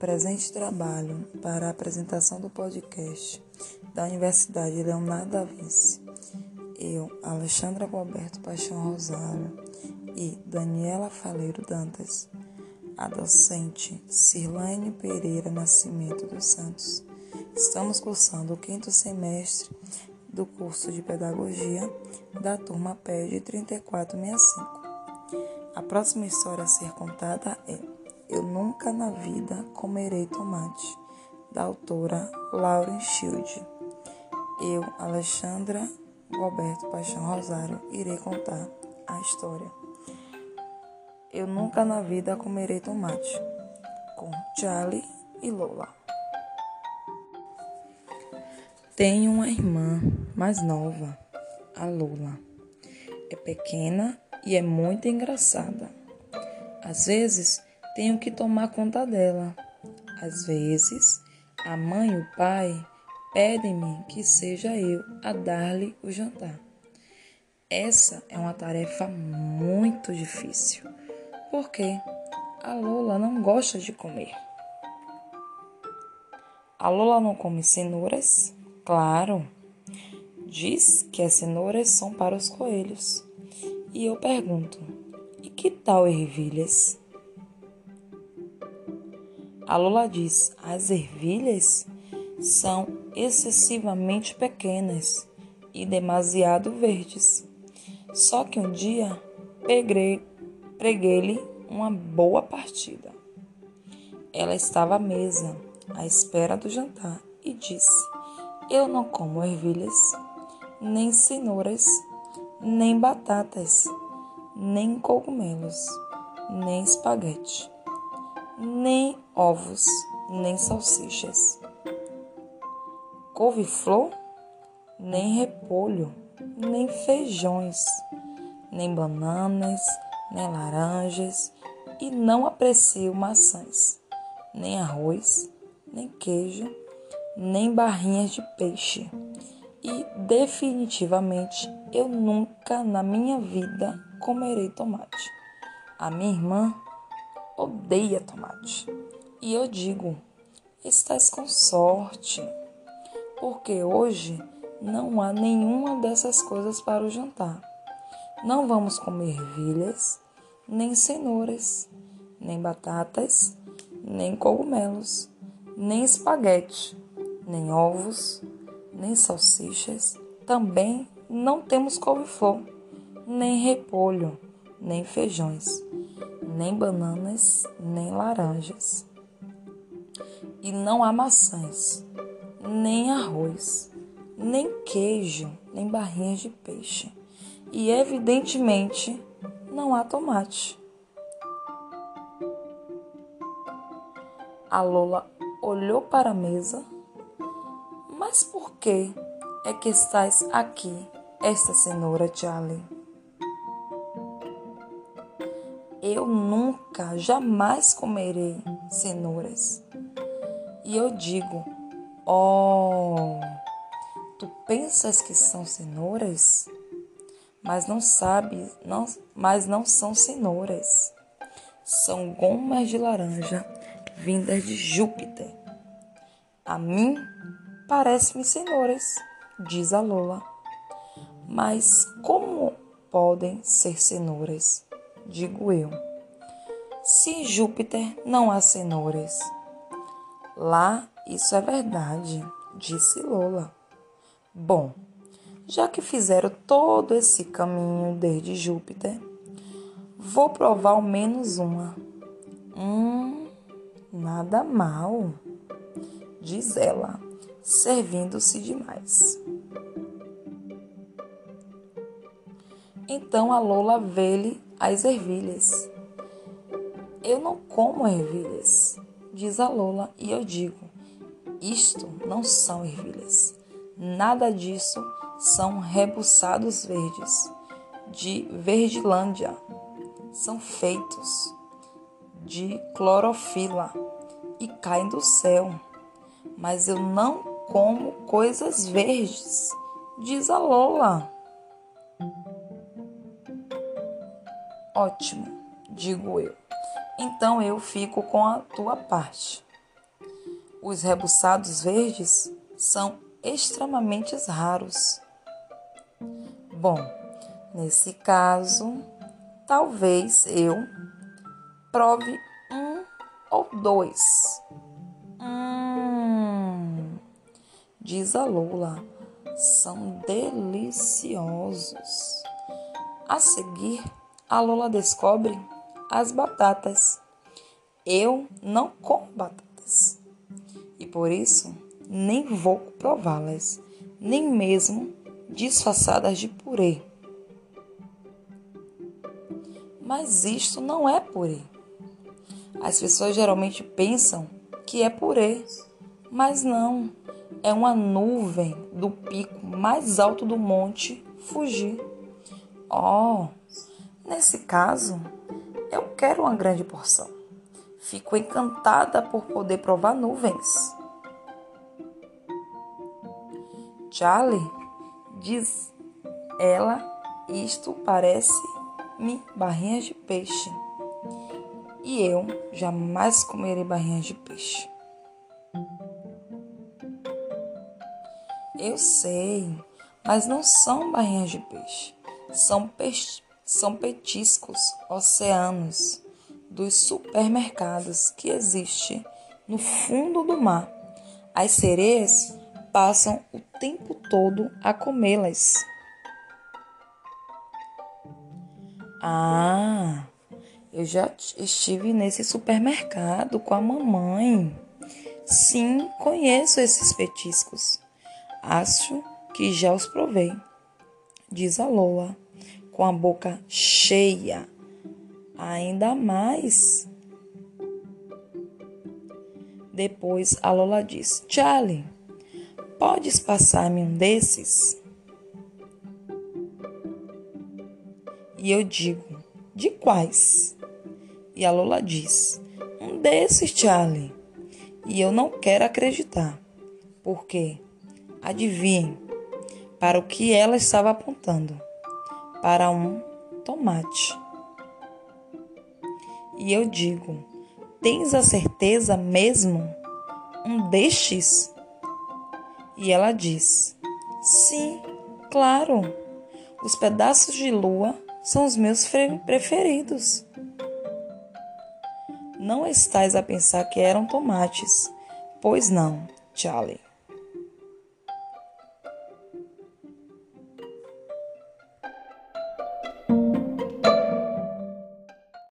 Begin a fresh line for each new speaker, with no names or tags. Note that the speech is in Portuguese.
presente trabalho para a apresentação do podcast da Universidade Leonardo da Vinci, eu, Alexandra Roberto Paixão Rosário e Daniela Faleiro Dantas, a docente Cirlane Pereira Nascimento dos Santos, estamos cursando o quinto semestre do curso de Pedagogia da turma PED 3465. A próxima história a ser contada é Eu Nunca na Vida Comerei Tomate, da autora Lauren Shield. Eu, Alexandra Roberto Paixão Rosário, irei contar a história. Eu Nunca na Vida Comerei Tomate, com Charlie e Lola. Tenho uma irmã mais nova, a Lola. É pequena e é muito engraçada. Às vezes tenho que tomar conta dela. Às vezes a mãe e o pai pedem-me que seja eu a dar-lhe o jantar. Essa é uma tarefa muito difícil, porque a Lola não gosta de comer. A Lola não come cenouras? Claro. Diz que as cenouras são para os coelhos. E eu pergunto: e que tal ervilhas? A Lula diz: as ervilhas são excessivamente pequenas e demasiado verdes. Só que um dia preguei-lhe uma boa partida. Ela estava à mesa, à espera do jantar, e disse: Eu não como ervilhas, nem cenouras, nem batatas, nem cogumelos, nem espaguete, nem ovos, nem salsichas. Couve-flor, nem repolho, nem feijões, nem bananas, nem laranjas, e não aprecio maçãs, nem arroz, nem queijo, nem barrinhas de peixe e definitivamente eu nunca na minha vida comerei tomate. A minha irmã odeia tomate. E eu digo: estás com sorte, porque hoje não há nenhuma dessas coisas para o jantar. Não vamos comer ervilhas, nem cenouras, nem batatas, nem cogumelos, nem espaguete, nem ovos, nem salsichas, também não temos couve-flor, nem repolho, nem feijões, nem bananas, nem laranjas. E não há maçãs, nem arroz, nem queijo, nem barrinhas de peixe. E evidentemente não há tomate. A Lola olhou para a mesa mas por que é que estás aqui, esta cenoura, Charlie? Eu nunca, jamais comerei cenouras. E eu digo: Oh, tu pensas que são cenouras? Mas não sabe, não, mas não são cenouras. São gomas de laranja vindas de Júpiter. A mim Parece-me cenouras, diz a Lola. Mas como podem ser cenouras? Digo eu. Se em Júpiter não há cenouras. Lá isso é verdade, disse Lola. Bom, já que fizeram todo esse caminho desde Júpiter, vou provar ao menos uma. Hum, nada mal, diz ela servindo-se demais. Então a Lola vê-lhe as ervilhas. Eu não como ervilhas, diz a Lola, e eu digo: isto não são ervilhas. Nada disso são rebuçados verdes, de Verdilândia. São feitos de clorofila e caem do céu. Mas eu não como coisas verdes, diz a Lola. Ótimo, digo eu. Então eu fico com a tua parte. Os rebuçados verdes são extremamente raros. Bom, nesse caso, talvez eu prove um ou dois. Hum, diz a Lula, são deliciosos. A seguir, a Lola descobre as batatas. Eu não como batatas e por isso nem vou prová-las, nem mesmo disfarçadas de purê. Mas isto não é purê. As pessoas geralmente pensam que é purê, mas não. É uma nuvem do pico mais alto do monte Fuji. Oh, nesse caso, eu quero uma grande porção. Fico encantada por poder provar nuvens. Charlie, diz ela, isto parece-me barrinhas de peixe. E eu jamais comerei barrinhas de peixe. Eu sei, mas não são barrinhas de peixe. São, peixe, são petiscos oceanos dos supermercados que existe no fundo do mar. As sereias passam o tempo todo a comê-las. Ah, eu já estive nesse supermercado com a mamãe. Sim, conheço esses petiscos. Acho que já os provei, diz a Lola, com a boca cheia. Ainda mais. Depois a Lola diz: Charlie, podes passar-me um desses? E eu digo: De quais? E a Lola diz: Um desses, Charlie. E eu não quero acreditar. Por quê? Adivinhem para o que ela estava apontando: para um tomate. E eu digo: Tens a certeza mesmo? Um destes? E ela diz: Sim, claro. Os pedaços de lua são os meus preferidos. Não estás a pensar que eram tomates, pois não, Charlie.